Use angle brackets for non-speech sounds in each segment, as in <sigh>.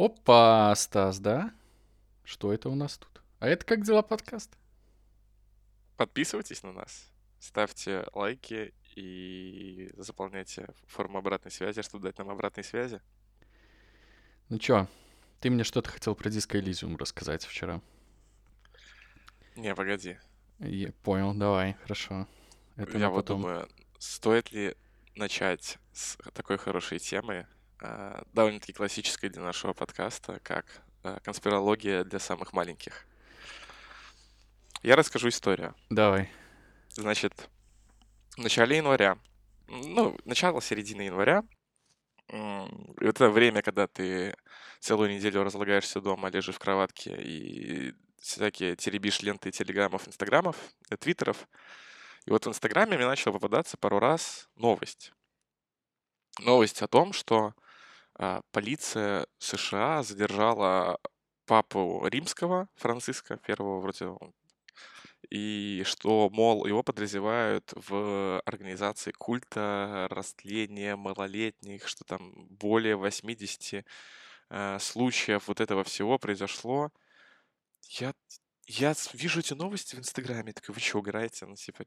Опа, Стас, да? Что это у нас тут? А это как дела подкаст? Подписывайтесь на нас, ставьте лайки и заполняйте форму обратной связи, чтобы дать нам обратной связи. Ну чё, ты мне что-то хотел про Disco Elysium рассказать вчера. Не, погоди. Я понял, давай, хорошо. Это Я вот потом... думаю, стоит ли начать с такой хорошей темы, довольно-таки классической для нашего подкаста, как э, конспирология для самых маленьких. Я расскажу историю. Давай. Значит, в начале января, ну, начало-середины января, это время, когда ты целую неделю разлагаешься дома, лежишь в кроватке и всякие теребишь ленты телеграммов, инстаграмов, э, твиттеров. И вот в инстаграме мне начала попадаться пару раз новость. Новость о том, что полиция США задержала папу римского, Франциска, первого вроде и что, мол, его подозревают в организации культа растления малолетних, что там более 80 э, случаев вот этого всего произошло. Я, я вижу эти новости в Инстаграме, такой, вы что, угораете? Ну, типа,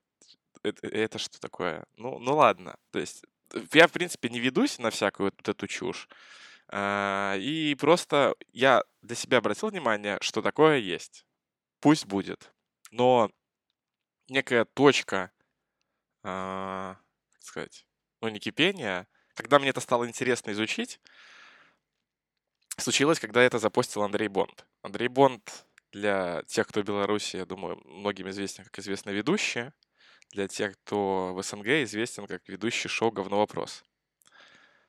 это, это что такое? Ну, ну ладно. То есть, я, в принципе, не ведусь на всякую вот эту чушь. А, и просто я для себя обратил внимание, что такое есть. Пусть будет но некая точка, а, как сказать, ну не кипения, когда мне это стало интересно изучить, случилось, когда это запостил Андрей Бонд. Андрей Бонд для тех, кто в Беларуси, я думаю, многим известен как известный ведущий. Для тех, кто в СНГ, известен как ведущий шоу «Говно вопрос».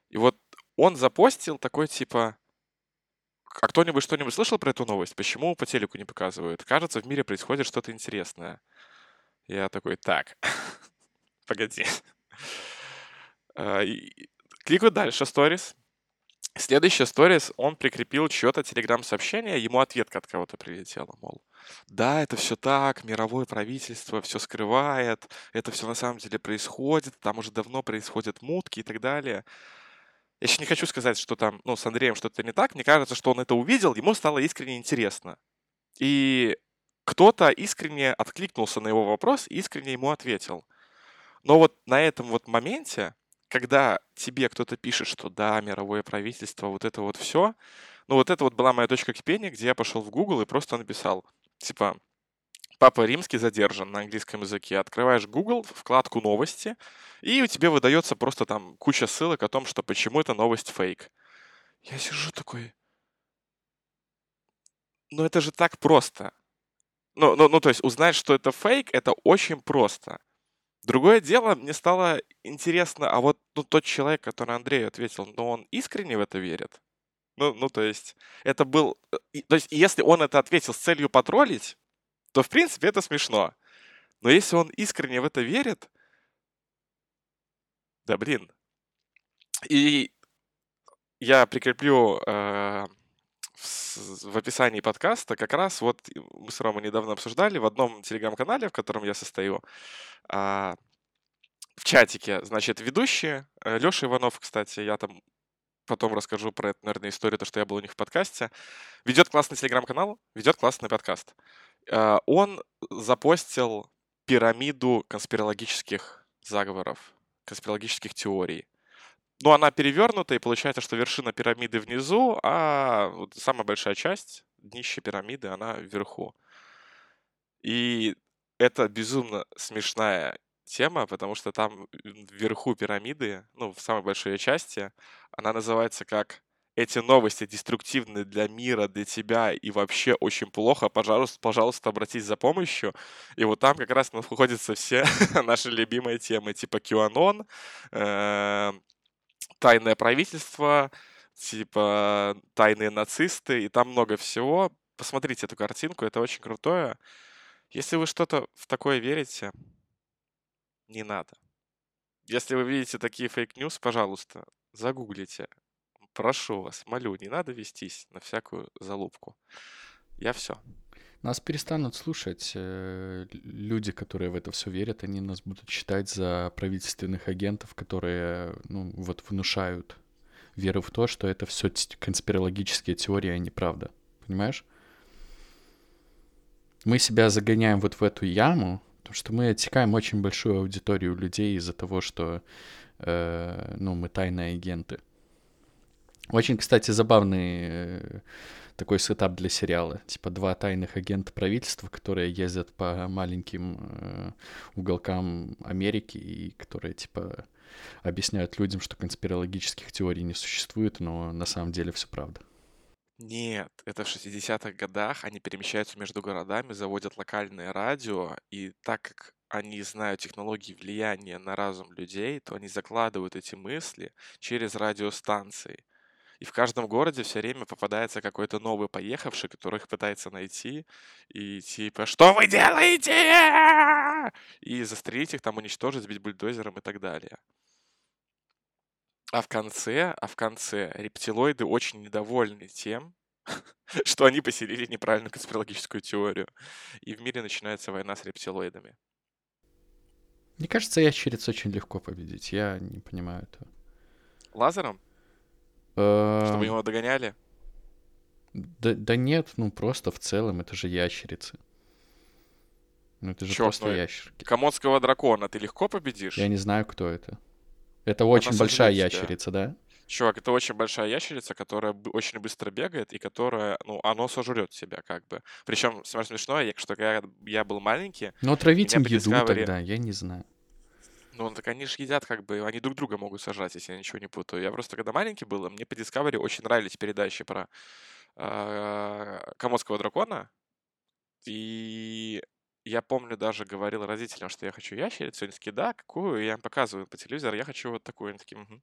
И вот он запостил такой типа а кто-нибудь что-нибудь слышал про эту новость? Почему по телеку не показывают? Кажется, в мире происходит что-то интересное. Я такой, так, <laughs> погоди. А, кликаю дальше, сторис. Следующая сторис, он прикрепил что-то телеграм-сообщение, ему ответка от кого-то прилетела, мол, да, это все так, мировое правительство все скрывает, это все на самом деле происходит, там уже давно происходят мутки и так далее. Я сейчас не хочу сказать, что там, ну, с Андреем что-то не так. Мне кажется, что он это увидел, ему стало искренне интересно. И кто-то искренне откликнулся на его вопрос и искренне ему ответил. Но вот на этом вот моменте, когда тебе кто-то пишет, что да, мировое правительство, вот это вот все, ну вот это вот была моя точка кипения, где я пошел в Google и просто написал, типа, Папа Римский задержан на английском языке. Открываешь Google, вкладку «Новости», и у тебя выдается просто там куча ссылок о том, что почему эта новость фейк. Я сижу такой... Ну это же так просто. Ну, ну, ну, то есть узнать, что это фейк, это очень просто. Другое дело, мне стало интересно, а вот ну, тот человек, который Андрею ответил, ну он искренне в это верит? Ну, ну, то есть, это был... Э, то есть, если он это ответил с целью потроллить, то, в принципе, это смешно. Но если он искренне в это верит, да блин. И я прикреплю э, в, в описании подкаста как раз вот мы с Ромой недавно обсуждали в одном телеграм-канале, в котором я состою, э, в чатике, значит, ведущие, э, Леша Иванов, кстати, я там потом расскажу про эту, наверное, историю, то, что я был у них в подкасте, ведет классный телеграм-канал, ведет классный подкаст. Э, он запостил пирамиду конспирологических заговоров, конспирологических теорий. Ну, она перевернута, и получается, что вершина пирамиды внизу, а вот самая большая часть, днище пирамиды, она вверху. И это безумно смешная тема, потому что там вверху пирамиды, ну, в самой большой части, она называется как эти новости деструктивны для мира, для тебя и вообще очень плохо, пожалуйста, пожалуйста, обратись за помощью. И вот там как раз находятся все <laughs> наши любимые темы, типа QAnon, э, тайное правительство, типа тайные нацисты, и там много всего. Посмотрите эту картинку, это очень крутое. Если вы что-то в такое верите, не надо. Если вы видите такие fake news, пожалуйста, загуглите. Прошу вас, молю, не надо вестись на всякую залупку. Я все. Нас перестанут слушать э, люди, которые в это все верят, они нас будут считать за правительственных агентов, которые, ну, вот внушают веры в то, что это все конспирологические теории, а не правда. Понимаешь? Мы себя загоняем вот в эту яму, потому что мы отсекаем очень большую аудиторию людей из-за того, что э, ну, мы тайные агенты. Очень, кстати, забавный э, такой сетап для сериала. Типа два тайных агента правительства, которые ездят по маленьким э, уголкам Америки и которые, типа, объясняют людям, что конспирологических теорий не существует, но на самом деле все правда. Нет, это в 60-х годах они перемещаются между городами, заводят локальное радио, и так как они знают технологии влияния на разум людей, то они закладывают эти мысли через радиостанции. И в каждом городе все время попадается какой-то новый поехавший, который их пытается найти. И типа, что вы делаете? И застрелить их, там уничтожить, сбить бульдозером и так далее. А в конце, а в конце рептилоиды очень недовольны тем, <laughs> что они поселили неправильную конспирологическую теорию. И в мире начинается война с рептилоидами. Мне кажется, ящериц очень легко победить. Я не понимаю этого. Лазером? Чтобы Эм, его догоняли? Да, да нет, ну просто в целом это же ящерицы. Ну это же Чё, просто ну, ящерки. Комодского дракона ты легко победишь? Я не знаю, кто это. Это очень большая сожрёт тебя. ящерица, да? Чувак, это очень большая ящерица, которая очень быстро бегает, и которая, ну, оно сожрет тебя, как бы. Причем, самое смешное, я- что когда я был маленький, Ну отравить Меня им еду Discovery- тогда, я не знаю. ну, так они же едят, как бы, они друг друга могут сожрать, если я ничего не путаю. Я просто, когда маленький был, мне по Discovery очень нравились передачи про а, комодского дракона, и я помню, даже говорил родителям, что я хочу ящерицу, они такие, да, какую? И я им показываю по телевизору, я хочу вот такую. Они такие, «Мгм».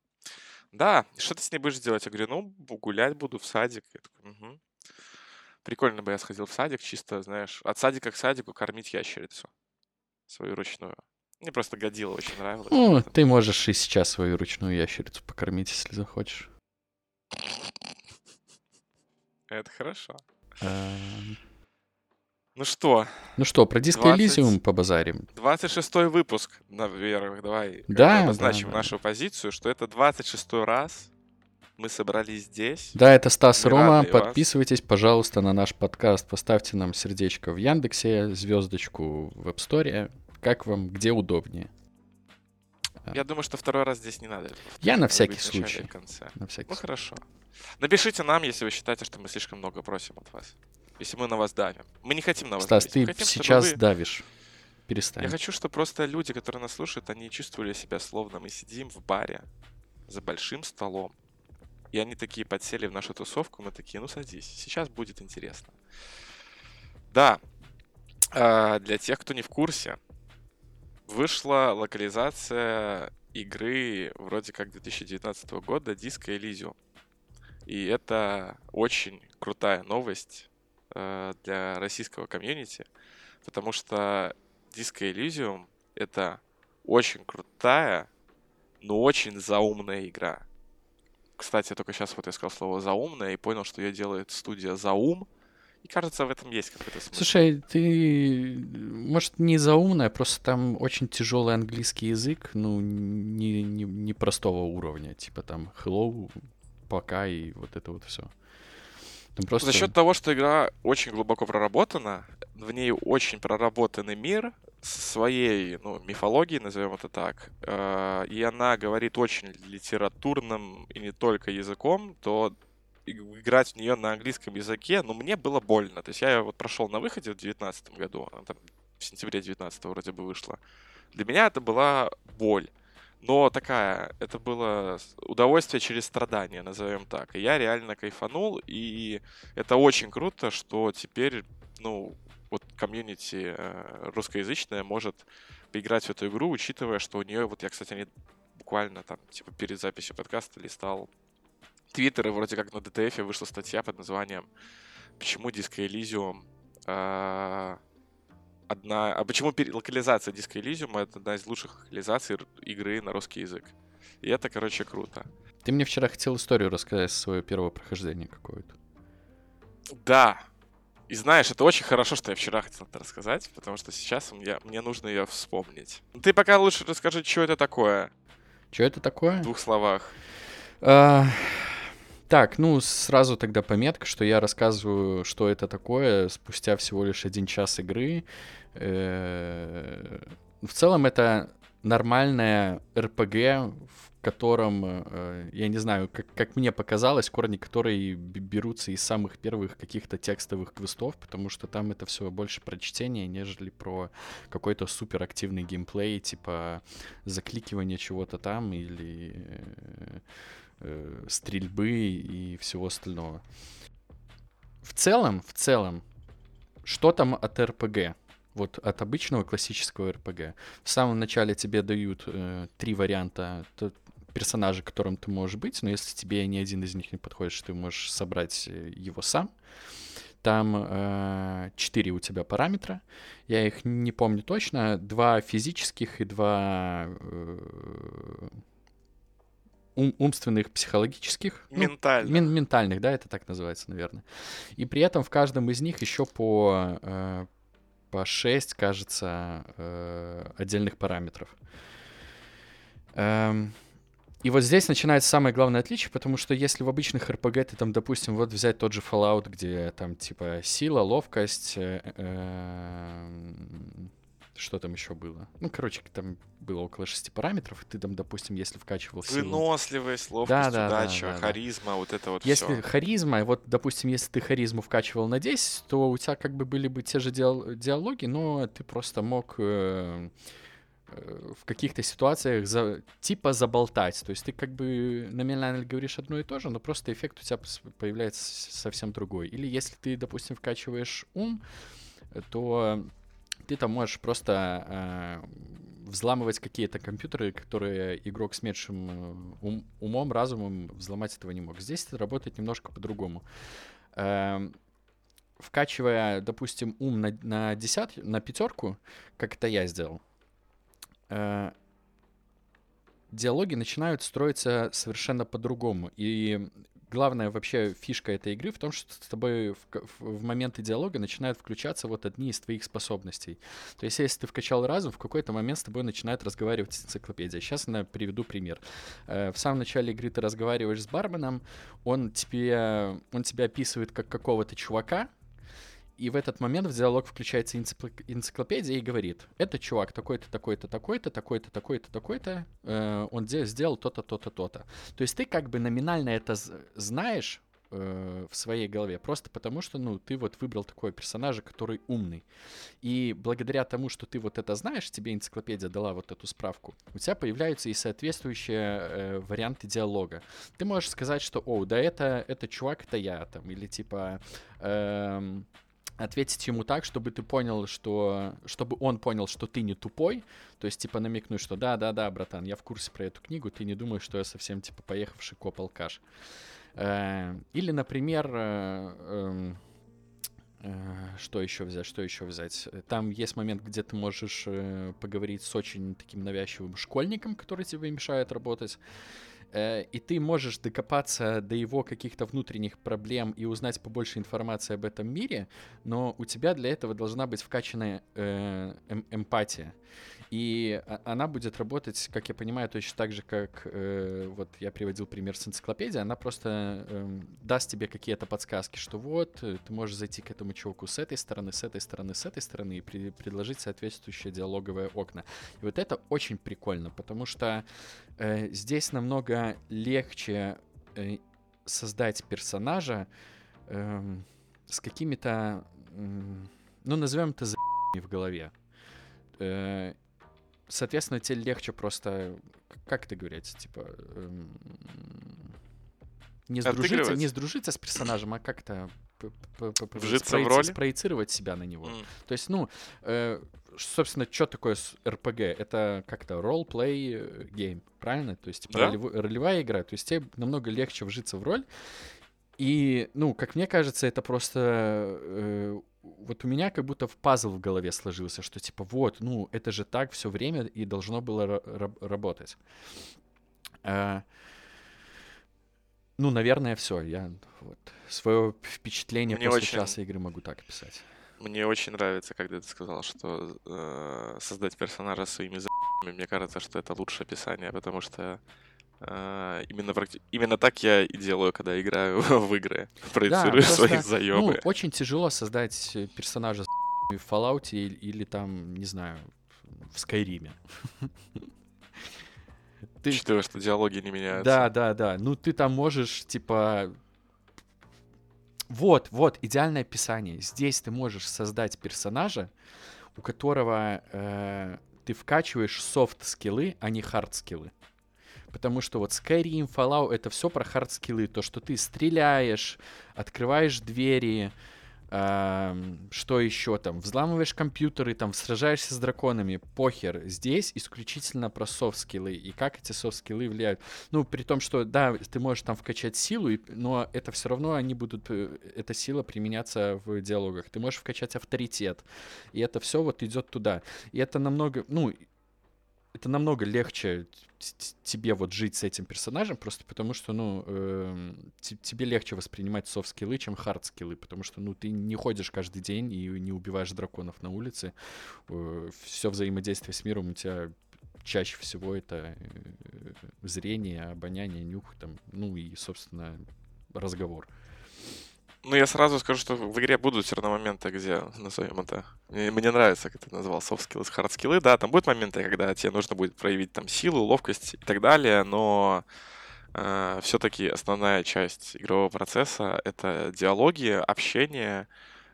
Да, что ты с ней будешь делать? Я говорю, ну, гулять буду в садик. Я такой, «Мгм». Прикольно бы я сходил в садик, чисто, знаешь, от садика к садику кормить ящерицу свою ручную. Мне просто годило, очень нравилось. Ну, это. ты можешь и сейчас свою ручную ящерицу покормить, если захочешь. Это хорошо. Ну что, Ну что, про диско 20. Элизиум побазарим. 26 выпуск, наверное, давай бы Да, да, обозначим да. нашу позицию, что это 26 раз мы собрались здесь. Да, это Стас Мы Рома. рады вас. Подписывайтесь, пожалуйста, на наш подкаст. Поставьте нам сердечко в Яндексе, звездочку в App Store. Как вам, где удобнее. Я думаю, что второй раз здесь не надо. Я на всякий случай. На всякий Ну случай. хорошо. Напишите нам, если вы считаете, что мы слишком много просим от вас. Если мы на вас давим. Мы не хотим на вас Стас, давить. Ты хотим, сейчас вы- давишь. Перестань. Я хочу, чтобы просто люди, которые нас слушают, они чувствовали себя словно мы сидим в баре за большим столом. И они такие подсели в нашу тусовку, мы такие, ну садись, сейчас будет интересно. Да, а, для тех, кто не в курсе, вышла локализация игры вроде как 2019 года Disco Elysium. И это очень крутая новость для российского комьюнити, потому что Disco Elysium — это очень крутая, но очень заумная игра. Кстати, только сейчас вот я сказал слово «заумная» и понял, что ее делает студия «Заум», и кажется, в этом есть какой-то смысл. Слушай, ты, может, не заумная, просто там очень тяжелый английский язык, ну, не, не, не простого уровня, типа там hello, пока и вот это вот все. Там просто... За счет того, что игра очень глубоко проработана, в ней очень проработанный мир со своей ну, мифологией, назовем это так, э, и она говорит очень литературным и не только языком, то играть в нее на английском языке, ну, мне было больно. То есть я вот прошел на выходе в 2019 году, она там в сентябре 19 вроде бы вышла. Для меня это была боль. Но такая, это было удовольствие через страдания, назовем так. И я реально кайфанул, и это очень круто, что теперь, ну, вот комьюнити э, русскоязычное может поиграть в эту игру, учитывая, что у нее, вот я, кстати, не буквально там, типа, перед записью подкаста листал Твиттер, и вроде как на DTF вышла статья под названием «Почему Disco Elysium одна... А почему локализация Disco Elysium это одна из лучших локализаций игры на русский язык?» И это, короче, круто. Ты мне вчера хотел историю рассказать свое первое прохождение какое-то. Да. И знаешь, это очень хорошо, что я вчера хотел это рассказать, потому что сейчас мне, мне нужно ее вспомнить. Ты пока лучше расскажи, что это такое Что это такое? в двух словах. А, так, ну сразу тогда пометка, что я рассказываю, что это такое спустя всего лишь один час игры. Э, в целом это нормальная РПГ, в котором, э, я не знаю, как, как мне показалось, корни которые берутся из самых первых каких-то текстовых квестов, потому что там это все больше про чтение, нежели про какой-то суперактивный геймплей, типа закликивание чего-то там или э, э, стрельбы и всего остального. В целом, в целом, что там от РПГ? Вот от обычного классического РПГ. В самом начале тебе дают э, три варианта персонажа, которым ты можешь быть, но если тебе ни один из них не подходит, ты можешь собрать э, его сам. Там э, четыре у тебя параметра. Я их не помню точно. Два физических и два э, ум, умственных, психологических. Ментальных. Ну, мен, ментальных, да, это так называется, наверное. И при этом в каждом из них еще по э, по 6, кажется, э, отдельных параметров. Эм, и вот здесь начинается самое главное отличие, потому что если в обычных RPG ты там, допустим, вот взять тот же Fallout, где там типа сила, ловкость, э, э, что там еще было? Ну, короче, там было около шести параметров, и ты там, допустим, если вкачивал силу... Выносливость, ловкость, да, да, удача, да, да, харизма, да. вот это вот Если всё. харизма, вот, допустим, если ты харизму вкачивал на 10, то у тебя как бы были бы те же диалоги, но ты просто мог э, э, в каких-то ситуациях за, типа заболтать. То есть ты как бы номинально говоришь одно и то же, но просто эффект у тебя появляется совсем другой. Или если ты, допустим, вкачиваешь ум, то ты там можешь просто э, взламывать какие-то компьютеры, которые игрок с меньшим э, ум, умом, разумом взломать этого не мог. Здесь это работает немножко по-другому. Э, вкачивая, допустим, ум на, на, десят, на пятерку, как это я сделал, э, диалоги начинают строиться совершенно по-другому. И главная вообще фишка этой игры в том, что с тобой в, в моменты диалога начинают включаться вот одни из твоих способностей. То есть, если ты вкачал разум, в какой-то момент с тобой начинает разговаривать энциклопедия. Сейчас я приведу пример. Э, в самом начале игры ты разговариваешь с барменом, он тебе, он тебя описывает как какого-то чувака, и в этот момент в диалог включается энциклопедия и говорит, это чувак такой-то, такой-то, такой-то, такой-то, такой-то, такой-то, э, он сделал то-то, то-то, то-то. То есть ты как бы номинально это знаешь э, в своей голове, просто потому что, ну, ты вот выбрал такого персонажа, который умный. И благодаря тому, что ты вот это знаешь, тебе энциклопедия дала вот эту справку, у тебя появляются и соответствующие э, варианты диалога. Ты можешь сказать, что, о, да это, это чувак, это я, там, или типа... Э, ответить ему так, чтобы ты понял, что... Чтобы он понял, что ты не тупой. То есть, типа, намекнуть, что да-да-да, братан, я в курсе про эту книгу, ты не думаешь, что я совсем, типа, поехавший коп-алкаш. Э, или, например, э, эм, э, что еще взять, что еще взять? Там есть момент, где ты можешь поговорить с очень таким навязчивым школьником, который тебе мешает работать. Э, и ты можешь докопаться до его каких-то внутренних проблем и узнать побольше информации об этом мире, но у тебя для этого должна быть вкачанная э, эм, эмпатия. И она будет работать, как я понимаю, точно так же, как э, вот я приводил пример с энциклопедией. Она просто э, даст тебе какие-то подсказки, что вот э, ты можешь зайти к этому чуваку с этой стороны, с этой стороны, с этой стороны и при, предложить соответствующие диалоговые окна. И вот это очень прикольно, потому что здесь намного легче э, создать персонажа э, с какими-то, э, ну назовем это за в голове. Э, соответственно, тебе легче просто, как это говорить, типа, эм, не сдружиться, не сдружиться с персонажем, а как-то Вжиться в роль? спроецировать себя на него. Mm. То есть, ну, э, собственно, что такое RPG? Это как-то ролл-плей гейм, правильно? То есть, типа, да? ролевая игра. То есть, тебе намного легче вжиться в роль. И, ну, как мне кажется, это просто э, вот у меня как будто в пазл в голове сложился, что типа вот, ну это же так все время и должно было работать. А, ну, наверное, все. Я вот свое впечатление Мне после очень... часа игры могу так описать. Мне очень нравится, когда ты сказал, что э, создать персонажа своими за***ми, <laughs> мне кажется, что это лучшее описание, потому что Uh, именно, именно так я и делаю, когда играю <laughs> в игры. Проецирую да, свои заебы. Ну, очень тяжело создать персонажа <laughs> в Fallout или, или там, не знаю, в Скайриме. Ты... Учитывая, что диалоги не меняются. Да, да, да. Ну, ты там можешь, типа... Вот, вот, идеальное описание. Здесь ты можешь создать персонажа, у которого э, ты вкачиваешь софт-скиллы, а не хард-скиллы. Потому что вот Skyrim, Fallout — это все про хард-скиллы. То, что ты стреляешь, открываешь двери, что еще там, взламываешь компьютеры, там, сражаешься с драконами, похер. Здесь исключительно про софт-скиллы и как эти софт-скиллы влияют. Ну, при том, что, да, ты можешь там вкачать силу, но это все равно они будут, э, эта сила применяться в диалогах. Ты можешь вкачать авторитет, и это все вот идет туда. И это намного, ну, это намного легче тебе вот жить с этим персонажем, просто потому что, ну, э, тебе легче воспринимать софт-скиллы, чем хард-скиллы, потому что, ну, ты не ходишь каждый день и не убиваешь драконов на улице. Э, все взаимодействие с миром у тебя чаще всего это э, зрение, обоняние, нюх, там, ну и, собственно, разговор. Ну, я сразу скажу, что в игре будут все равно моменты, где, назовем это... Мне, мне нравится, как ты назвал, hard skills. Да, там будут моменты, когда тебе нужно будет проявить там силу, ловкость и так далее, но э, все-таки основная часть игрового процесса — это диалоги, общение,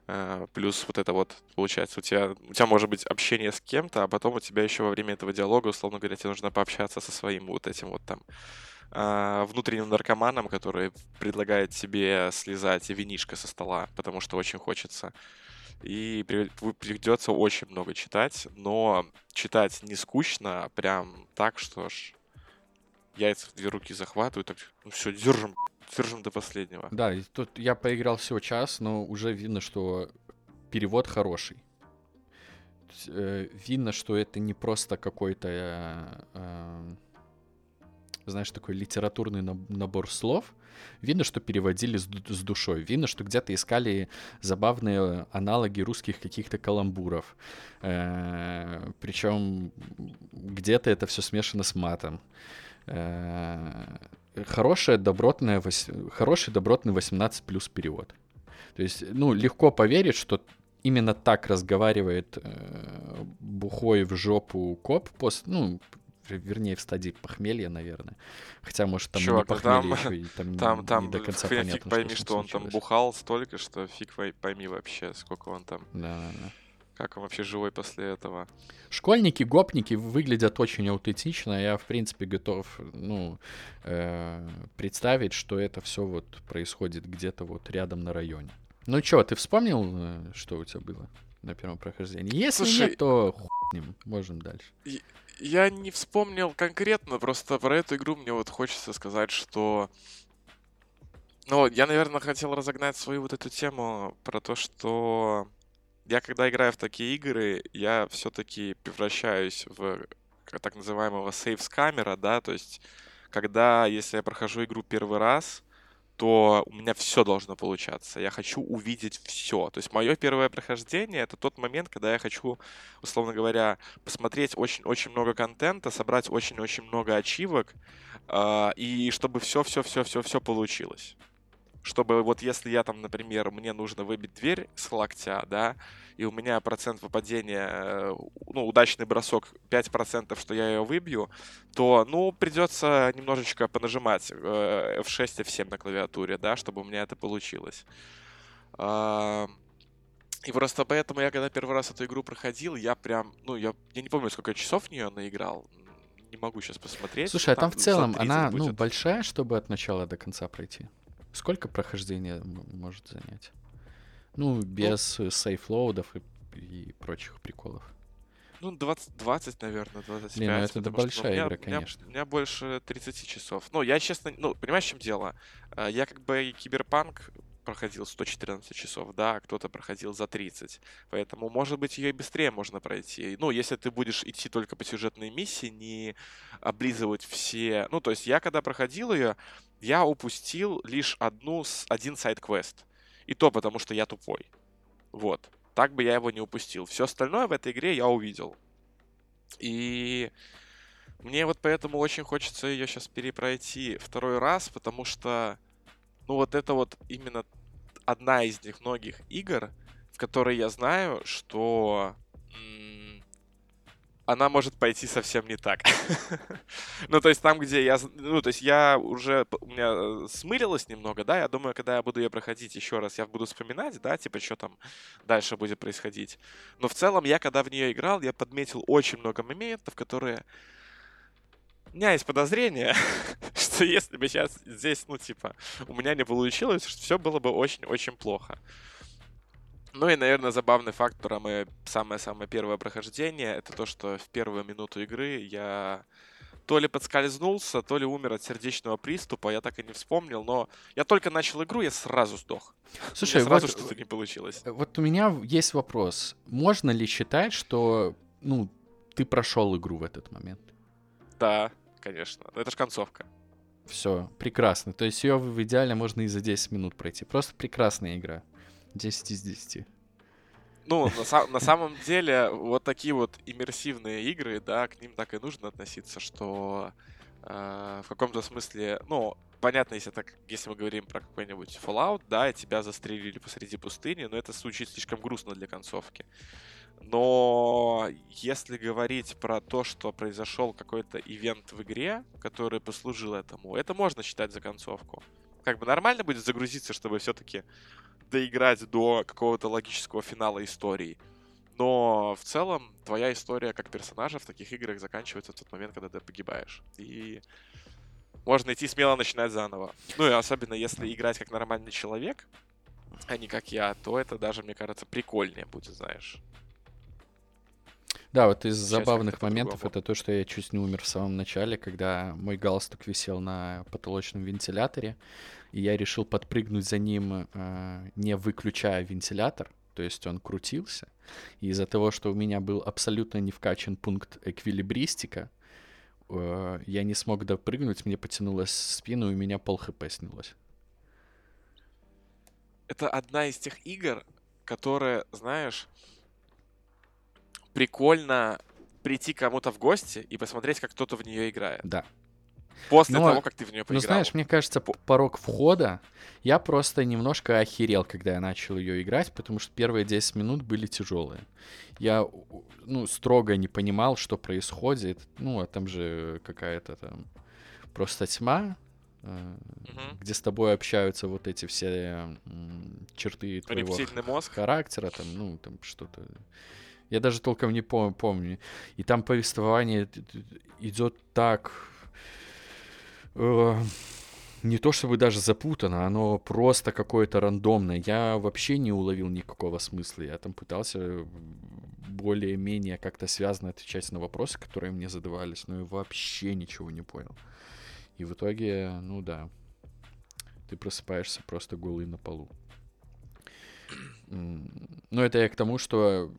э, плюс вот это вот, получается, у тебя, у тебя может быть общение с кем-то, а потом у тебя еще во время этого диалога, условно говоря, тебе нужно пообщаться со своим вот этим вот там внутренним наркоманом, который предлагает тебе слезать винишко со стола, потому что очень хочется. И придется очень много читать, но читать не скучно, а прям так, что ж яйца в две руки захватывают, так, ну все, держим, держим до последнего. Да, тут я поиграл всего час, но уже видно, что перевод хороший. Э, видно, что это не просто какой-то э, э, знаешь, такой литературный набор слов. Видно, что переводили с, душой. Видно, что где-то искали забавные аналоги русских каких-то каламбуров. Э, причем где-то это все смешано с матом. Э, хорошая, добротная, хороший, добротный 18 плюс перевод. То есть, ну, легко поверить, что именно так разговаривает э, бухой в жопу коп, пост, ну, вернее, в стадии похмелья, наверное. Хотя, может, там Чувак, не ну похмелье <laughs> там, еще, и там, там, не, там не до конца фиг, понятно, фиг пойми, что, что он там бухал столько, что фиг пойми вообще, сколько он там... Да, да, да. Как он вообще живой после этого? Школьники, гопники выглядят очень аутентично. Я, в принципе, готов, ну, э, представить, что это все вот происходит где-то вот рядом на районе. Ну что, ты вспомнил, э, что у тебя было на первом прохождении? Если Слушай, нет, то хуй ним, можем дальше. Я не вспомнил конкретно, просто про эту игру мне вот хочется сказать, что... Ну, я, наверное, хотел разогнать свою вот эту тему про то, что я, когда играю в такие игры, я все-таки превращаюсь в так называемого сейф-скамера, да, то есть когда, если я прохожу игру первый раз, то у меня все должно получаться. Я хочу увидеть все. То есть мое первое прохождение это тот момент, когда я хочу, условно говоря, посмотреть очень-очень много контента, собрать очень-очень много ачивок, э, и чтобы все-все-все-все-все получилось чтобы вот если я там, например, мне нужно выбить дверь с локтя, да, и у меня процент выпадения, э, ну, удачный бросок 5%, что я ее выбью, то, ну, придется немножечко понажимать F6, э, F7 на клавиатуре, да, чтобы у меня это получилось. И просто поэтому я, когда первый раз эту игру проходил, я прям, ну, я, я не помню, сколько часов в нее наиграл, не могу сейчас посмотреть. Слушай, а там, там в целом она, ну, будет. ну, большая, чтобы от начала до конца пройти? Сколько прохождения может занять? Ну, без ну, сейфлоудов и, и прочих приколов. Ну, 20, 20 наверное, 25. Не, ну это, большая ну, игра, меня, конечно. У меня, у меня больше 30 часов. Ну, я, честно, ну, понимаешь, в чем дело? А, я как бы киберпанк проходил 114 часов, да, а кто-то проходил за 30. Поэтому, может быть, ее и быстрее можно пройти. Ну, если ты будешь идти только по сюжетной миссии, не облизывать все... Ну, то есть я, когда проходил ее, я упустил лишь одну, один сайт-квест. И то потому, что я тупой. Вот. Так бы я его не упустил. Все остальное в этой игре я увидел. И Мне вот поэтому очень хочется ее сейчас перепройти второй раз, потому что, ну вот это вот именно одна из них многих игр, в которой я знаю, что она может пойти совсем не так. <laughs> ну, то есть там, где я... Ну, то есть я уже... У меня э, смылилось немного, да, я думаю, когда я буду ее проходить еще раз, я буду вспоминать, да, типа, что там дальше будет происходить. Но в целом, я когда в нее играл, я подметил очень много моментов, которые... У меня есть подозрение, <laughs> что <laughs> если бы сейчас здесь, ну, типа, у меня не получилось, все было бы очень-очень плохо. Ну и, наверное, забавный факт про мое самое-самое первое прохождение, это то, что в первую минуту игры я то ли подскользнулся, то ли умер от сердечного приступа, я так и не вспомнил, но я только начал игру, я сразу сдох. Слушай, сразу вот, что-то не получилось. Вот у меня есть вопрос. Можно ли считать, что, ну, ты прошел игру в этот момент? Да, конечно. Но это же концовка. Все, прекрасно. То есть ее в идеале можно и за 10 минут пройти. Просто прекрасная игра. 10 из 10. Ну, на, самом деле, вот такие вот иммерсивные игры, да, к ним так и нужно относиться, что э, в каком-то смысле, ну, понятно, если так, если мы говорим про какой-нибудь Fallout, да, и тебя застрелили посреди пустыни, но это звучит слишком грустно для концовки. Но если говорить про то, что произошел какой-то ивент в игре, который послужил этому, это можно считать за концовку. Как бы нормально будет загрузиться, чтобы все-таки доиграть до какого-то логического финала истории. Но в целом твоя история как персонажа в таких играх заканчивается в тот момент, когда ты погибаешь. И можно идти смело начинать заново. Ну и особенно если играть как нормальный человек, а не как я, то это даже, мне кажется, прикольнее будет, знаешь. Да, вот из Сейчас забавных моментов это то, что я чуть не умер в самом начале, когда мой галстук висел на потолочном вентиляторе, и я решил подпрыгнуть за ним, э, не выключая вентилятор, то есть он крутился. И из-за того, что у меня был абсолютно не вкачан пункт эквилибристика, э, я не смог допрыгнуть, мне потянулось спину, и у меня пол хп снялось. Это одна из тех игр, которые, знаешь, прикольно прийти кому-то в гости и посмотреть, как кто-то в нее играет. Да. После Но, того, как ты в нее поиграл. Ну, знаешь, мне кажется, порог входа, я просто немножко охерел, когда я начал ее играть, потому что первые 10 минут были тяжелые. Я, ну, строго не понимал, что происходит. Ну, а там же какая-то там просто тьма, Uh-huh. где с тобой общаются вот эти все черты твоего мозг. характера, там, ну, там что-то я даже толком не пом- помню. И там повествование идет так... Э, не то чтобы даже запутано, оно просто какое-то рандомное. Я вообще не уловил никакого смысла. Я там пытался более-менее как-то связано отвечать на вопросы, которые мне задавались, но я вообще ничего не понял. И в итоге, ну да, ты просыпаешься просто голый на полу. Но это я к тому, что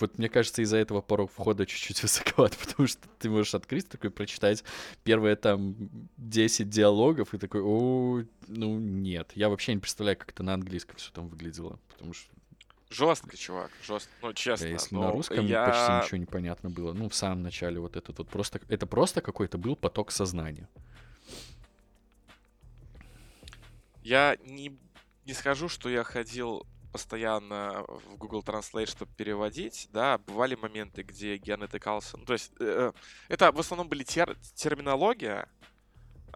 вот мне кажется, из-за этого порог входа чуть-чуть <laughs> высоковат, потому что ты можешь открыть такой, прочитать первые там 10 диалогов и такой, о, ну нет. Я вообще не представляю, как это на английском все там выглядело, потому что... Жестко, чувак, жестко. Ну, честно. Если на русском я... почти ничего не понятно было. Ну, в самом начале вот этот вот просто... Это просто какой-то был поток сознания. Я не, не скажу, что я ходил постоянно в Google Translate, чтобы переводить, да, бывали моменты, где я натыкался. Ну, то есть э, это в основном были тер терминология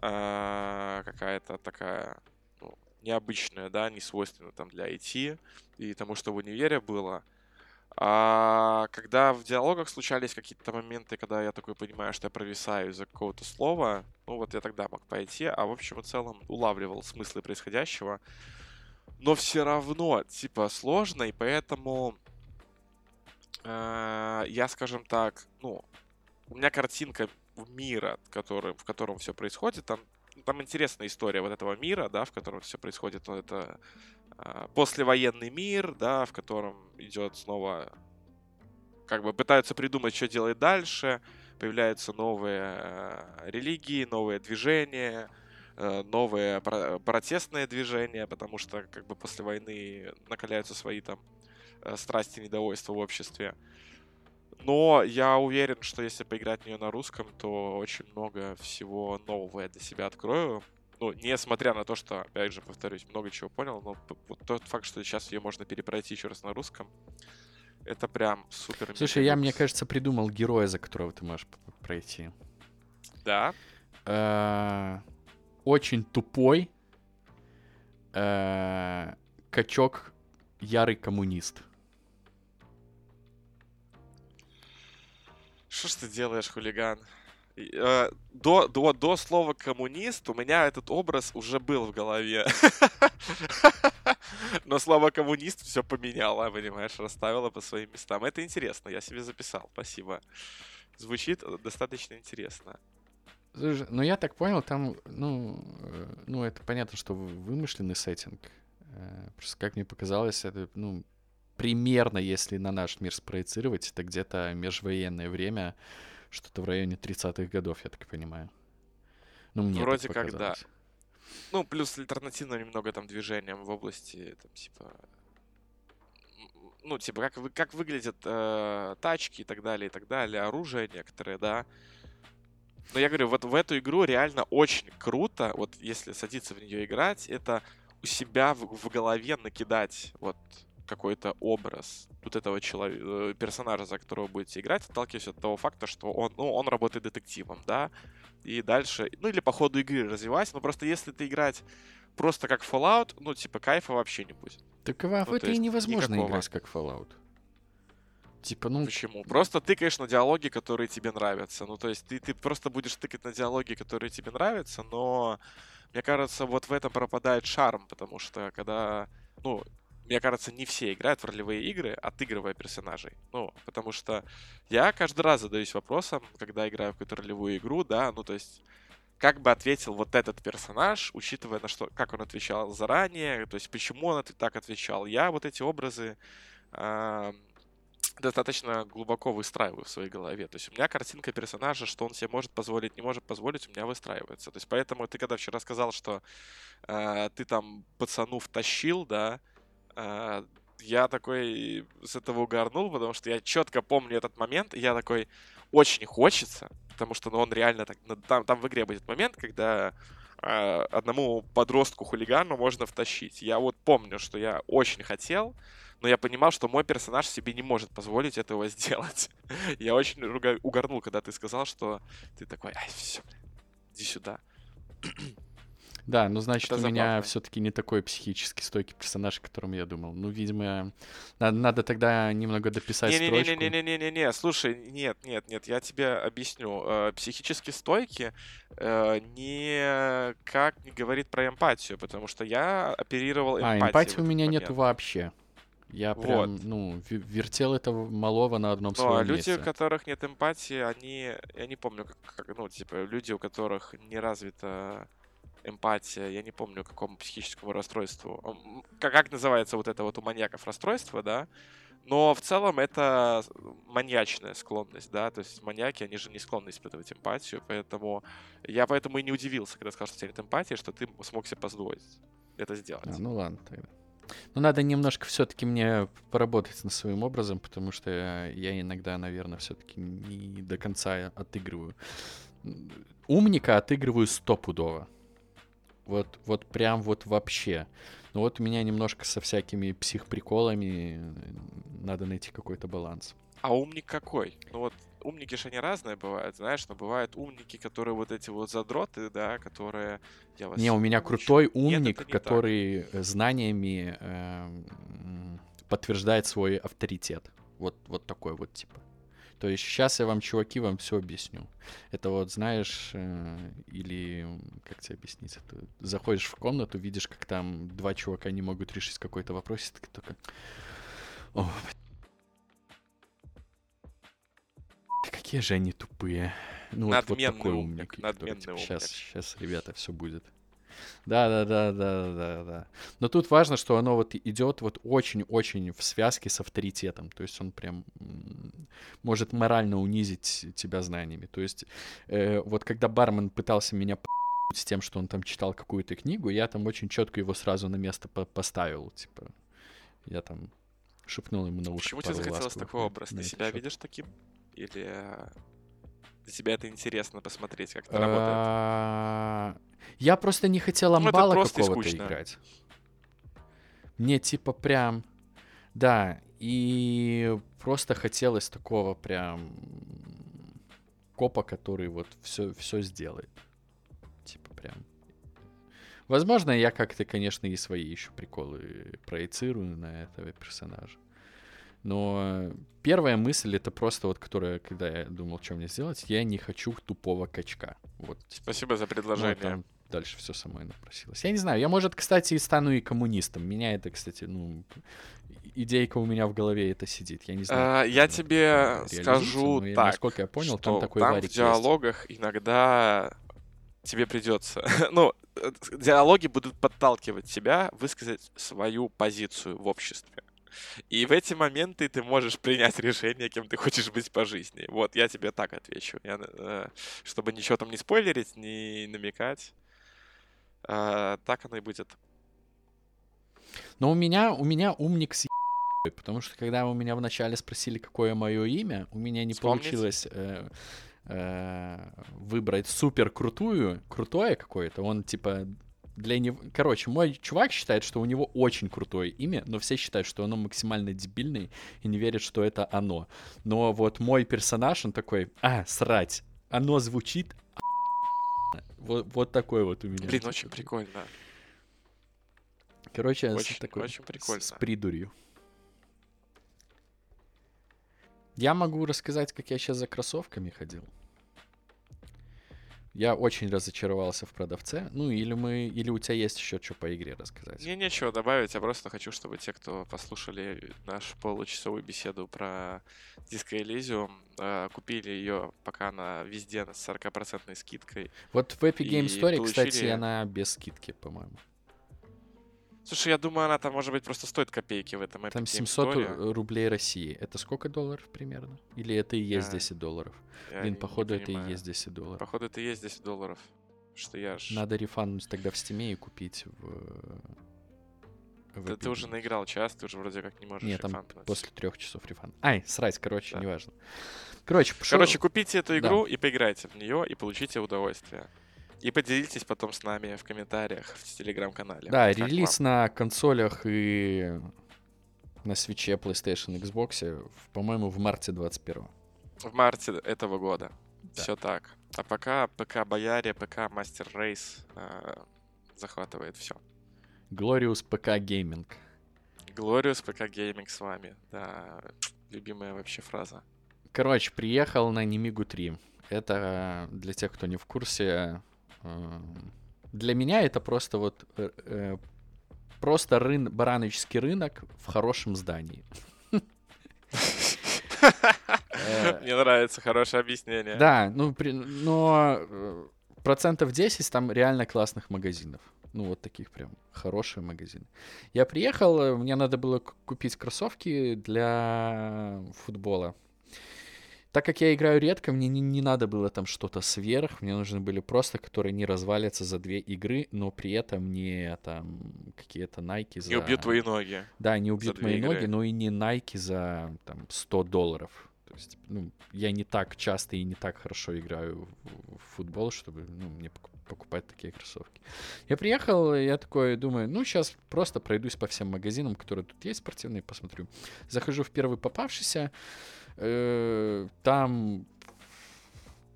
э, какая-то такая ну, необычная, да, не свойственная там для IT и тому, что в универе было. А когда в диалогах случались какие-то моменты, когда я такой понимаю, что я провисаю из-за какого-то слова, ну вот я тогда мог пойти, а в общем и целом улавливал смыслы происходящего но все равно, типа, сложно, и поэтому э, я, скажем так, ну, у меня картинка мира, который, в котором все происходит, там, там интересная история вот этого мира, да, в котором все происходит, ну, это э, послевоенный мир, да, в котором идет снова, как бы пытаются придумать, что делать дальше, появляются новые э, религии, новые движения, новые протестные движения, потому что как бы после войны накаляются свои там э, страсти и недовольства в обществе. Но я уверен, что если поиграть в нее на русском, то очень много всего нового я для себя открою. Ну, несмотря на то, что, опять же, повторюсь, много чего понял, но вот тот факт, что сейчас ее можно перепройти еще раз на русском, это прям супер. Слушай, я, мне кажется, придумал героя, за которого ты можешь пройти. Да. Э, очень тупой э, качок ярый коммунист. Что ж ты делаешь, хулиган? Э, до, до, до слова коммунист у меня этот образ уже был в голове. <laughs> Но слово коммунист все поменяло, понимаешь, расставило по своим местам. Это интересно, я себе записал, спасибо. Звучит достаточно интересно. Слушай, ну я так понял, там, ну, э, ну это понятно, что вымышленный сеттинг. Э, просто как мне показалось, это, ну, примерно, если на наш мир спроецировать, это где-то межвоенное время, что-то в районе 30-х годов, я так понимаю. Ну, мне Вроде как да. Ну, плюс альтернативно немного там движением в области, там, типа... Ну, типа, как, вы, как выглядят э, тачки и так далее, и так далее, оружие некоторые, да. Но я говорю, вот в эту игру реально очень круто, вот если садиться в нее играть, это у себя в, в голове накидать вот какой-то образ вот этого человека, э, персонажа, за которого будете играть, отталкиваясь от того факта, что он, ну, он работает детективом, да, и дальше, ну, или по ходу игры развивать, но просто если ты играть просто как Fallout, ну, типа, кайфа вообще не будет. Так в ну, это и невозможно никакого. играть как Fallout. Типа, ну... Почему? Просто тыкаешь на диалоги, которые тебе нравятся. Ну, то есть ты, ты просто будешь тыкать на диалоги, которые тебе нравятся, но мне кажется, вот в этом пропадает шарм, потому что когда, ну, мне кажется, не все играют в ролевые игры, отыгрывая персонажей. Ну, потому что я каждый раз задаюсь вопросом, когда играю в какую-то ролевую игру, да, ну, то есть, как бы ответил вот этот персонаж, учитывая на что, как он отвечал заранее, то есть, почему он так отвечал. Я вот эти образы э, достаточно глубоко выстраиваю в своей голове. То есть у меня картинка персонажа, что он себе может позволить, не может позволить, у меня выстраивается. То есть поэтому ты когда вчера сказал, что э, ты там пацану втащил, да, а, я такой с этого угорнул, потому что я четко помню этот момент, и я такой, очень хочется, потому что ну, он реально так, ну, там, там в игре будет момент, когда э, одному подростку-хулигану можно втащить. Я вот помню, что я очень хотел, но я понимал, что мой персонаж себе не может позволить этого <laughs> сделать. я очень угорнул, когда ты сказал, что ты такой, ай, все, иди сюда. <clears throat> Да, ну значит, Это у забавно. меня все-таки не такой психически стойкий персонаж, о котором я думал. Ну, видимо, надо, надо тогда немного дописать не, строчку. Не-не-не-не-не-не, слушай, нет, нет, нет, я тебе объясню. Э, психически стойкий э, не как не говорит про эмпатию, потому что я оперировал эмпатией. А, эмпатии у меня нет вообще. Я прям, вот. ну, вертел этого малого на одном ну, своем а люди, месте. у которых нет эмпатии, они, я не помню, как, как, ну, типа, люди, у которых не развита эмпатия, я не помню, какому психическому расстройству. Как, как называется вот это вот у маньяков расстройство, да? Но в целом это маньячная склонность, да, то есть маньяки, они же не склонны испытывать эмпатию, поэтому я поэтому и не удивился, когда сказал, что у тебя нет эмпатии, что ты смог себе позволить это сделать. А, ну ладно, тогда. Ну, надо немножко все-таки мне поработать над своим образом, потому что я иногда, наверное, все-таки не до конца отыгрываю. Умника отыгрываю стопудово. Вот, вот прям вот вообще. Ну вот у меня немножко со всякими психприколами надо найти какой-то баланс. А умник какой? Ну вот умники же они разные бывают, знаешь, но бывают умники, которые вот эти вот задроты, да, которые... Я вас не, у меня крутой умник, Нет, который так. знаниями э, подтверждает свой авторитет. Вот, вот такой вот типа. То есть сейчас я вам, чуваки, вам все объясню. Это вот, знаешь, э, или как тебе объяснить это? Заходишь в комнату, видишь, как там два чувака не могут решить какой-то вопрос, и ты только... О, какие же они тупые. Ну, вот, вот такой умник. Надменный который, типа, умник. Сейчас, сейчас, ребята, все будет. Да, да, да, да, да, да. Но тут важно, что оно вот идет вот очень-очень в связке с авторитетом. То есть он прям может морально унизить тебя знаниями. То есть э, вот когда бармен пытался меня с тем, что он там читал какую-то книгу, я там очень четко его сразу на место по поставил. Типа, я там шепнул ему на ушко. Почему тебе захотелось такой образ? Ты себя счет. видишь таким? Или э, для тебя это интересно посмотреть, как это работает? А, Я просто не хотел Ну, амбала какого-то играть. Мне типа прям... Да, и просто хотелось такого прям копа, который вот все, все сделает. Типа прям... Возможно, я как-то, конечно, и свои еще приколы проецирую на этого персонажа. Но первая мысль это просто вот, которая, когда я думал, что мне сделать, я не хочу тупого качка. Вот, типа, Спасибо за ну, предложение. там дальше все самое напросилось. Я не знаю, я, может, кстати, и стану и коммунистом. Меня это, кстати, ну, идейка у меня в голове это сидит. Я не знаю. А, я тебе скажу я- так, Насколько я понял, там такой там в варик есть. диалогах иногда тебе придется. <laughs> ну, э, диалоги будут подталкивать тебя высказать свою позицию в обществе. И в эти моменты ты можешь принять решение, кем ты хочешь быть по жизни. Вот, я тебе так отвечу. Я, э, чтобы ничего там не спойлерить, не намекать. А, так оно и будет. Но у меня, у меня умник с потому что когда у меня вначале спросили, какое мое имя, у меня не Вспомнить? получилось э, э, выбрать супер крутую, крутое какое-то. Он типа для него... Короче, мой чувак считает, что у него очень крутое имя, но все считают, что оно максимально дебильное и не верят, что это оно. Но вот мой персонаж, он такой, а, срать, оно звучит охуенно». вот, вот такой вот у меня. Блин, очень прикольно. Короче, Очень- такой очень прикольно. С, придурью. Я могу рассказать, как я сейчас за кроссовками ходил. Я очень разочаровался в продавце. Ну, или мы, или у тебя есть еще что по игре рассказать. Мне нечего добавить, я просто хочу, чтобы те, кто послушали нашу получасовую беседу про Disco Elysium, э, купили ее пока она везде с 40% скидкой. Вот в Epic Game Story, кстати, получили- она без скидки, по-моему. Слушай, я думаю, она там, может быть, просто стоит копейки в этом Epic Там Game 700 Store. ру- рублей России. Это сколько долларов примерно? Или это и есть Я- 10 долларов? Блин, походу, это и есть 10 долларов. Походу, это и есть 10 долларов. Что я ж... Надо рефануть тогда в стиме и купить в... в Да ты уже наиграл час, ты уже вроде как не можешь Нет, там рефанднуть. после трех часов рефан. Ай, срать, короче, Да. неважно. Короче, пошел. Короче, купите эту Да. игру и поиграйте в нее, и получите удовольствие. И поделитесь потом с нами в комментариях в телеграм-канале. Да, релиз вам? на консолях и на свече, PlayStation, Xbox, по-моему, в марте 21 В марте этого года. Да. Все так. А пока ПК Бояре, ПК Мастер Рейс э, захватывает все. Glorious PK Gaming. Glorious ПК Гейминг с вами. Да, любимая вообще фраза. Короче, приехал на Немигу 3. Это э, для тех, кто не в курсе. Э, Для меня это просто вот э, э, просто рын, бараночский рынок в хорошем здании. <laughs> Мне нравится, хорошее объяснение. Да, ну, при- но э, процентов 10 там реально классных магазинов. Ну, вот таких прям хорошие магазины. Я приехал, мне надо было купить кроссовки для футбола. Так как я играю редко, мне не, не надо было там что-то сверх. Мне нужны были просто, которые не развалятся за две игры, но при этом не там какие-то Nike за... Не убьют твои ноги. Да, не убьют мои игры. ноги, но и не Nike за там 100 долларов. То есть, ну, я не так часто и не так хорошо играю в, футбол, чтобы, ну, мне пок- покупать такие кроссовки. Я приехал, я такой думаю, ну, сейчас просто пройдусь по всем магазинам, которые тут есть спортивные, посмотрю. Захожу в первый попавшийся, э, там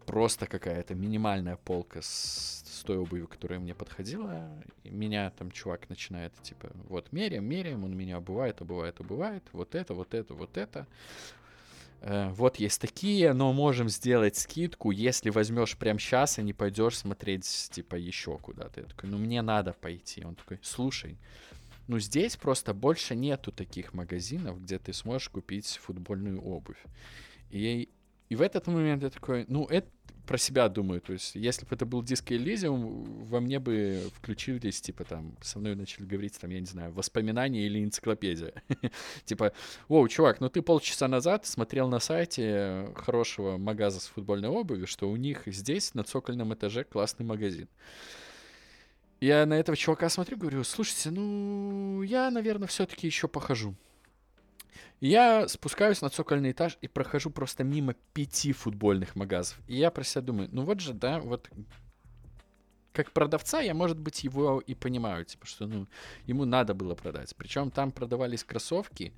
просто какая-то минимальная полка с, с той обувью, которая мне подходила. И меня там чувак начинает, типа, вот, меряем, меряем, он меня обувает, обувает, обувает, вот это, вот это, вот это. Э, вот есть такие, но можем сделать скидку, если возьмешь прямо сейчас и не пойдешь смотреть, типа, еще куда-то. Я такой, ну, мне надо пойти. Он такой, слушай, ну, здесь просто больше нету таких магазинов, где ты сможешь купить футбольную обувь. И, и в этот момент я такой, ну, это про себя думаю. То есть, если бы это был диск Elysium, во мне бы включились, типа, там, со мной начали говорить, там, я не знаю, воспоминания или энциклопедия. <laughs> Типа, Воу, чувак, ну ты полчаса назад смотрел на сайте хорошего магаза с футбольной обувью, что у них здесь на цокольном этаже классный магазин. Я на этого чувака смотрю, говорю, слушайте, ну, я, наверное, все-таки еще похожу. Я спускаюсь на цокольный этаж и прохожу просто мимо пяти футбольных магазов. И я про себя думаю, ну вот же, да, вот как продавца я, может быть, его и понимаю, типа, что, ну, ему надо было продать. Причем там продавались кроссовки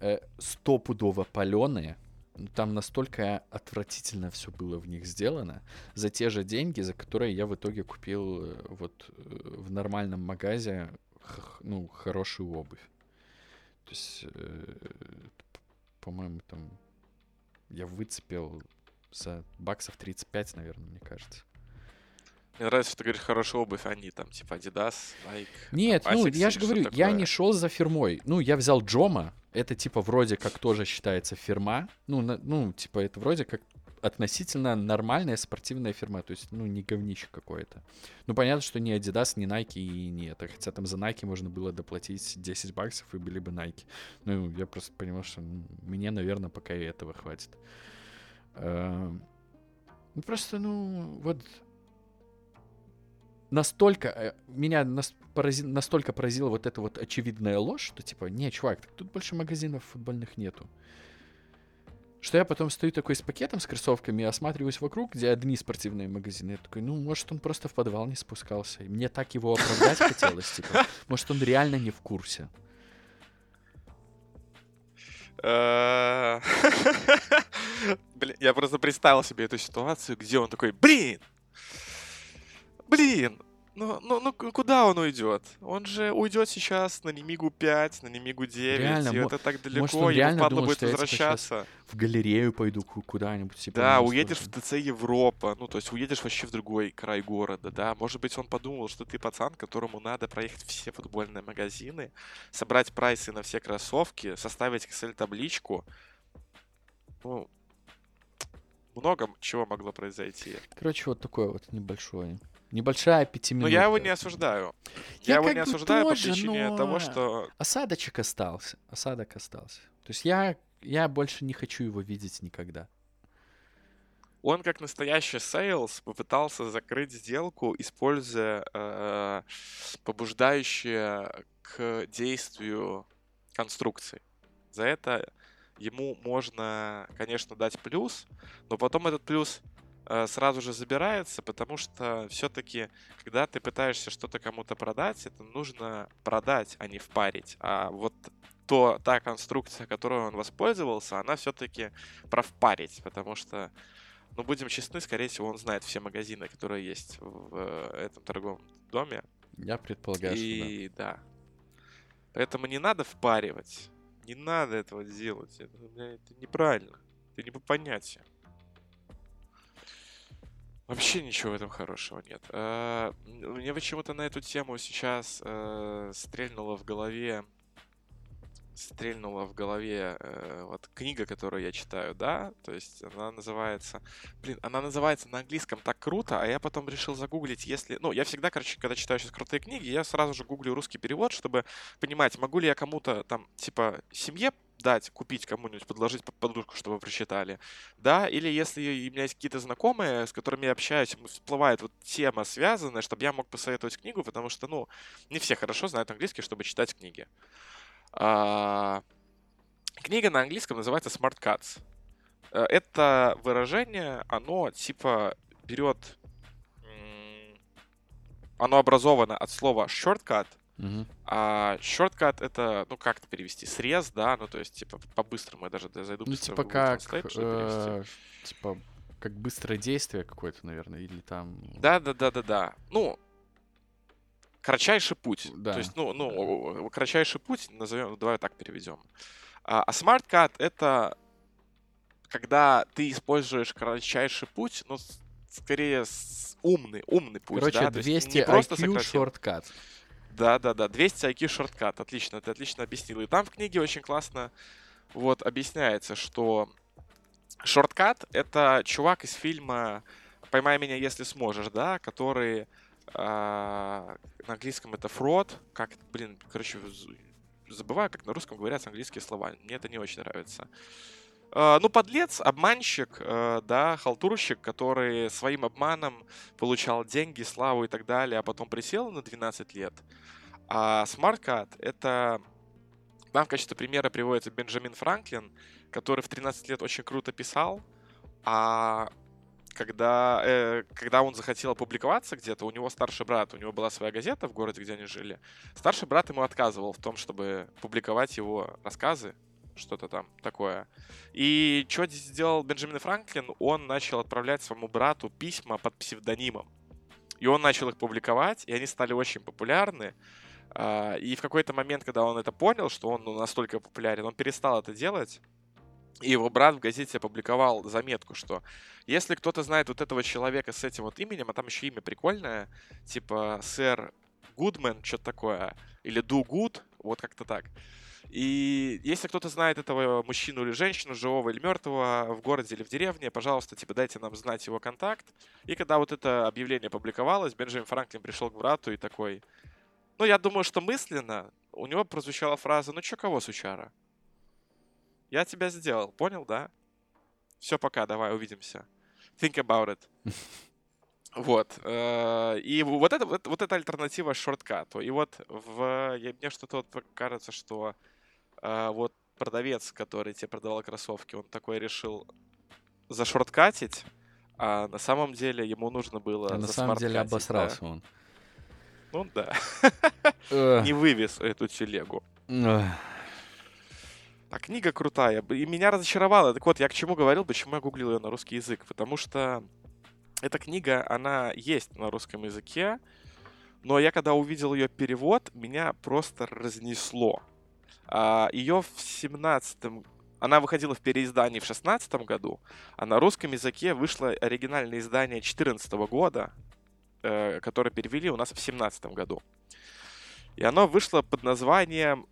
э, стопудово паленые, там настолько отвратительно все было в них сделано за те же деньги, за которые я в итоге купил э, вот э, в нормальном магазе ну, хорошую обувь. То есть, э, по-моему, там я выцепил за баксов 35, наверное, мне кажется. Мне нравится, что ты говоришь хорошая обувь, они там типа Adidas, Nike. Нет, ну я же говорю, я не шел за фирмой. Ну, я взял Джома, это типа вроде как тоже считается фирма. Ну, на, ну, типа это вроде как относительно нормальная спортивная фирма, то есть, ну, не говнище какое-то. Ну, понятно, что ни Adidas, ни Nike и не это. Хотя там за Nike можно было доплатить 10 баксов и были бы Nike. Ну, я просто понимал, что мне, наверное, пока и этого хватит. Эм, ну, просто, ну, вот настолько э, меня нас, порази, настолько поразила вот эта вот очевидная ложь, что типа, не, чувак, тут больше магазинов футбольных нету. Что я потом стою такой с пакетом с кроссовками и осматриваюсь вокруг, где одни спортивные магазины. Я такой, ну, может, он просто в подвал не спускался. И мне так его оправдать <laughs> хотелось, типа. Может, он реально не в курсе. Э, <laughs> блин, я просто представил себе эту ситуацию, где он такой, блин, Блин, ну, ну, ну куда он уйдет? Он же уйдет сейчас на Немигу 5, на Немигу 9, реально, и это так далеко, может, он реально ему падла думал, будет что возвращаться. В галерею пойду куда-нибудь. Типа, да, уедешь в ТЦ Европа, ну, то есть уедешь вообще в другой край города, да. Может быть, он подумал, что ты пацан, которому надо проехать все футбольные магазины, собрать прайсы на все кроссовки, составить Excel-табличку. Ну, много чего могло произойти. Короче, вот такое вот небольшое Небольшая пятиминутка. Но я его не осуждаю. Я, я его не осуждаю тоже, по причине но... того, что... Осадочек остался. Осадок остался. То есть я, я больше не хочу его видеть никогда. Он, как настоящий sales, попытался закрыть сделку, используя э, побуждающие к действию конструкции. За это ему можно, конечно, дать плюс, но потом этот плюс сразу же забирается, потому что все-таки, когда ты пытаешься что-то кому-то продать, это нужно продать, а не впарить. А вот то, та конструкция, которой он воспользовался, она все-таки про впарить, потому что, ну, будем честны, скорее всего, он знает все магазины, которые есть в э, этом торговом доме. Я предполагаю, И что да. да. Поэтому не надо впаривать. Не надо этого делать. Это, это неправильно. Это не по понятиям. Вообще ничего в этом хорошего нет. А, мне почему-то на эту тему сейчас э, стрельнуло в голове стрельнула в голове э, вот книга, которую я читаю, да, то есть она называется, блин, она называется на английском так круто, а я потом решил загуглить, если, ну, я всегда, короче, когда читаю сейчас крутые книги, я сразу же гуглю русский перевод, чтобы понимать, могу ли я кому-то там, типа, семье дать, купить кому-нибудь, подложить под подушку, чтобы прочитали, да, или если у меня есть какие-то знакомые, с которыми я общаюсь, всплывает вот тема связанная, чтобы я мог посоветовать книгу, потому что, ну, не все хорошо знают английский, чтобы читать книги. А, книга на английском называется Smart Cuts. Э, это выражение, оно типа берет... Оно образовано от слова shortcut, Uh-huh. А shortcut это, ну как это перевести, срез, да, ну то есть типа по-быстрому я даже зайду. Ну типа как, э, типа как быстрое действие какое-то, наверное, или там. Да, да, да, да, да. Ну кратчайший путь. Да. То есть, ну, ну, кратчайший путь, назовем, давай так переведем. А, а cut это когда ты используешь кратчайший путь, но скорее умный, умный путь. Короче, да? 200 не просто IQ шорткат. Да, да, да. 200 IQ шорткат. Отлично, ты отлично объяснил. И там в книге очень классно вот объясняется, что shortcut — это чувак из фильма «Поймай меня, если сможешь», да, который а, на английском это fraud, как, блин, короче, забываю, как на русском говорят английские слова. Мне это не очень нравится. Ну, подлец, обманщик, а, да, халтурщик, который своим обманом получал деньги, славу и так далее, а потом присел на 12 лет. А smartcut — это Там в качестве примера приводится Бенджамин Франклин, который в 13 лет очень круто писал, а когда, э, когда он захотел опубликоваться где-то, у него старший брат, у него была своя газета в городе, где они жили. Старший брат ему отказывал в том, чтобы публиковать его рассказы, что-то там такое. И что сделал Бенджамин Франклин? Он начал отправлять своему брату письма под псевдонимом. И он начал их публиковать, и они стали очень популярны. А, и в какой-то момент, когда он это понял, что он ну, настолько популярен, он перестал это делать. И его брат в газете опубликовал заметку, что если кто-то знает вот этого человека с этим вот именем, а там еще имя прикольное, типа сэр Гудмен, что-то такое, или Ду Гуд, вот как-то так. И если кто-то знает этого мужчину или женщину, живого или мертвого, в городе или в деревне, пожалуйста, типа дайте нам знать его контакт. И когда вот это объявление публиковалось, Бенджамин Франклин пришел к брату и такой, ну, я думаю, что мысленно у него прозвучала фраза, ну, чё кого, сучара? Я тебя сделал, понял, да? Все, пока, давай, увидимся. Think about it. <laughs> Вот. Э, и вот это, вот, эта альтернатива шорткату. И вот в, мне что-то вот кажется, что вот продавец, который тебе продавал кроссовки, он такой решил зашорткатить, а на самом деле ему нужно было а на самом деле обосрался да? он. Ну да. Не вывез эту телегу. А книга крутая. И меня разочаровала. Так вот, я к чему говорил, почему я гуглил ее на русский язык. Потому что эта книга, она есть на русском языке, но я когда увидел ее перевод, меня просто разнесло. А, ее в 17 она выходила в переиздании в 16 году, а на русском языке вышло оригинальное издание 14 года, э, которое перевели у нас в 17 году. И оно вышло под названием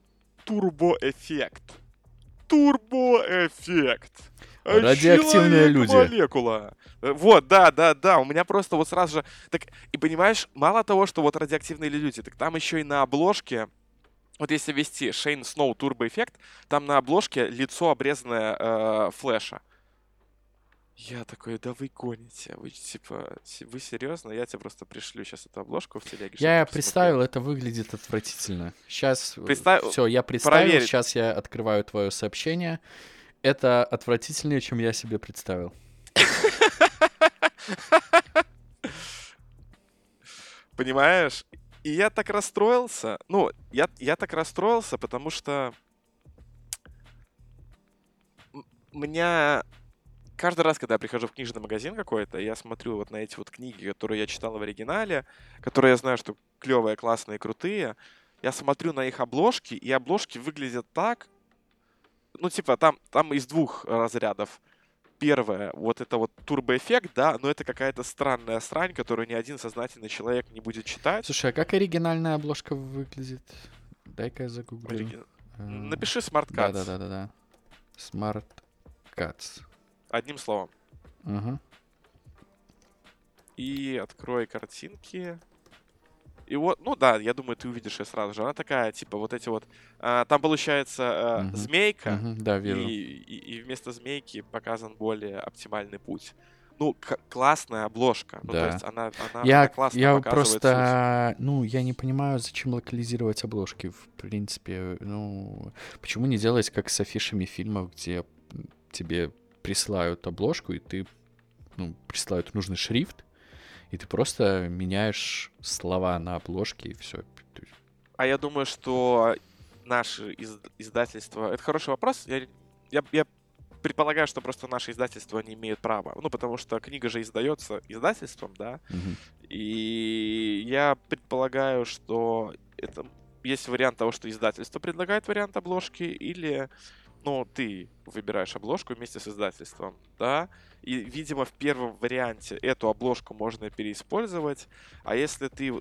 «Турбоэффект». Турбоэффект. Радиоактивные люди. Молекула. Вот, да, да, да. У меня просто вот сразу же... Так, и понимаешь, мало того, что вот радиоактивные люди, так там еще и на обложке вот если ввести Шейн Сноу Турбо Эффект, там на обложке лицо обрезанное э, флеша. Я такой, да вы гоните. Вы типа, вы серьезно? Я тебе просто пришлю сейчас эту обложку в телеге. Я представил, это выглядит отвратительно. Сейчас Представ... все, я представил, Проверить. сейчас я открываю твое сообщение. Это отвратительнее, чем я себе представил. <laughs> Понимаешь? И я так расстроился. Ну, я, я так расстроился, потому что меня каждый раз, когда я прихожу в книжный магазин какой-то, я смотрю вот на эти вот книги, которые я читал в оригинале, которые я знаю, что клевые, классные, крутые, я смотрю на их обложки, и обложки выглядят так, ну, типа, там, там из двух разрядов. Первое, вот это вот турбоэффект, да, но это какая-то странная срань, которую ни один сознательный человек не будет читать. Слушай, а как оригинальная обложка выглядит? Дай-ка я загуглю. Ориги... Э, Напиши Smart Cuts. Да-да-да. Smart Cuts. Одним словом. Угу. И открой картинки. И вот, ну да, я думаю, ты увидишь ее сразу же. Она такая, типа, вот эти вот... А, там получается а, угу. змейка. Угу, да, вижу. И, и, и вместо змейки показан более оптимальный путь. Ну, классная обложка. Ну, да. то есть она, она, я, она классно я показывает просто, суть. ну, я не понимаю, зачем локализировать обложки, в принципе. Ну, почему не делать как с афишами фильмов, где тебе присылают обложку, и ты, ну, присылают нужный шрифт, и ты просто меняешь слова на обложке, и все. А я думаю, что наше из- издательство... Это хороший вопрос. Я, я, я предполагаю, что просто наши издательства не имеют права. Ну, потому что книга же издается издательством, да. Угу. И я предполагаю, что это есть вариант того, что издательство предлагает вариант обложки, или ну, ты выбираешь обложку вместе с издательством, да, и, видимо, в первом варианте эту обложку можно переиспользовать, а если ты...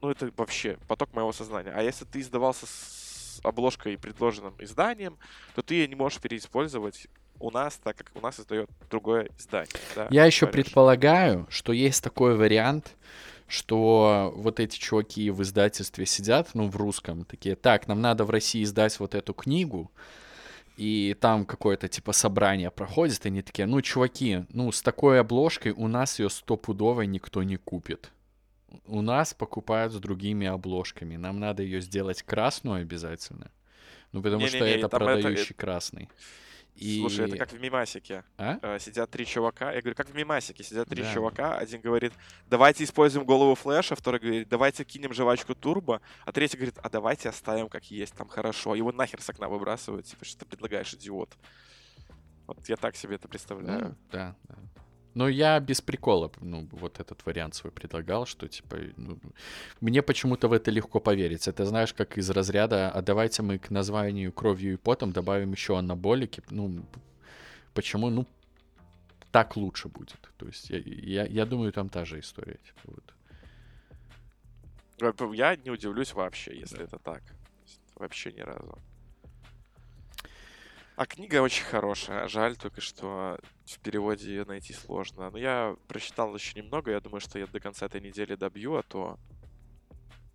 Ну, это вообще поток моего сознания. А если ты издавался с обложкой, предложенным изданием, то ты ее не можешь переиспользовать у нас, так как у нас издает другое издание. Да, Я еще говоришь. предполагаю, что есть такой вариант, что вот эти чуваки в издательстве сидят, ну, в русском, такие, так, нам надо в России издать вот эту книгу, и там какое-то типа собрание проходит, и они такие, ну, чуваки, ну, с такой обложкой у нас ее стопудово никто не купит. У нас покупают с другими обложками. Нам надо ее сделать красную обязательно. Ну, потому что Не-не-не, это там это- продающий красный. И... Слушай, это как в Мимасике. А? Э, Сидят три чувака. Я говорю, как в Мимасике. Сидят три Да. чувака. Один говорит, давайте используем голову флеша. Второй говорит, давайте кинем жвачку турбо. А третий говорит, а давайте оставим как есть, там хорошо. Его нахер с окна выбрасывают. Типа, что ты предлагаешь, идиот? Вот я так себе это представляю. Ну, да, да. Но я без прикола, ну, вот этот вариант свой предлагал, что, типа, ну, мне почему-то в это легко поверить. Это, знаешь, как из разряда, а давайте мы к названию кровью и потом добавим еще анаболики. Ну, почему? Ну, так лучше будет. То есть я, я, я думаю, там та же история. Типа, вот. Э, Я не удивлюсь вообще, если это так. Вообще ни разу. А книга очень хорошая. Жаль только, что в переводе ее найти сложно. Но я прочитал еще немного. Я думаю, что я до конца этой недели добью, а то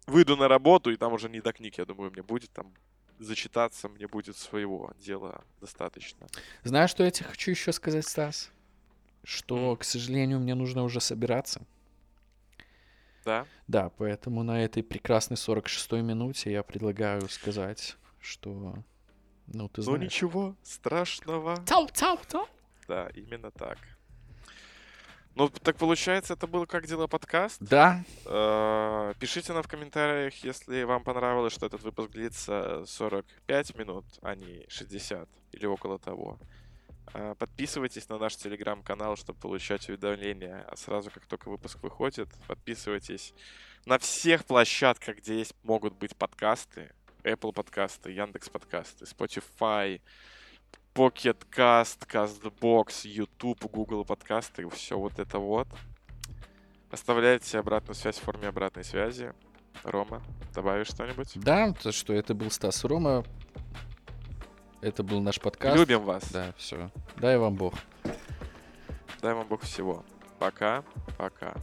выйду на работу, и там уже не до книг, я думаю, мне будет там зачитаться, мне будет своего дела достаточно. Знаешь, что я тебе хочу еще сказать, Стас? Что, к сожалению, мне нужно уже собираться. Да? Да, поэтому на этой прекрасной 46-й минуте я предлагаю сказать, что... Ну, ты Ну знаешь. ничего страшного. Цау, цау, цау. Да, именно так. Ну, так получается, это был «Как дела?» подкаст. Да, Э, Пишите нам в комментариях, если вам понравилось, что этот выпуск длится 45 минут, а не 60 или около того. Э, Подписывайтесь на наш телеграм-канал, чтобы получать уведомления сразу, как только выпуск выходит. Подписывайтесь на всех площадках, где есть, могут быть подкасты. Apple подкасты, Яндекс подкасты, Spotify, Pocket Cast, CastBox, YouTube, Google подкасты, все вот это вот. Оставляйте обратную связь в форме обратной связи. Рома, добавишь что-нибудь? да, то, что это был Стас Рома. Это был наш подкаст. Любим вас. Да, все. Дай вам Бог. Дай вам Бог всего. Пока, пока.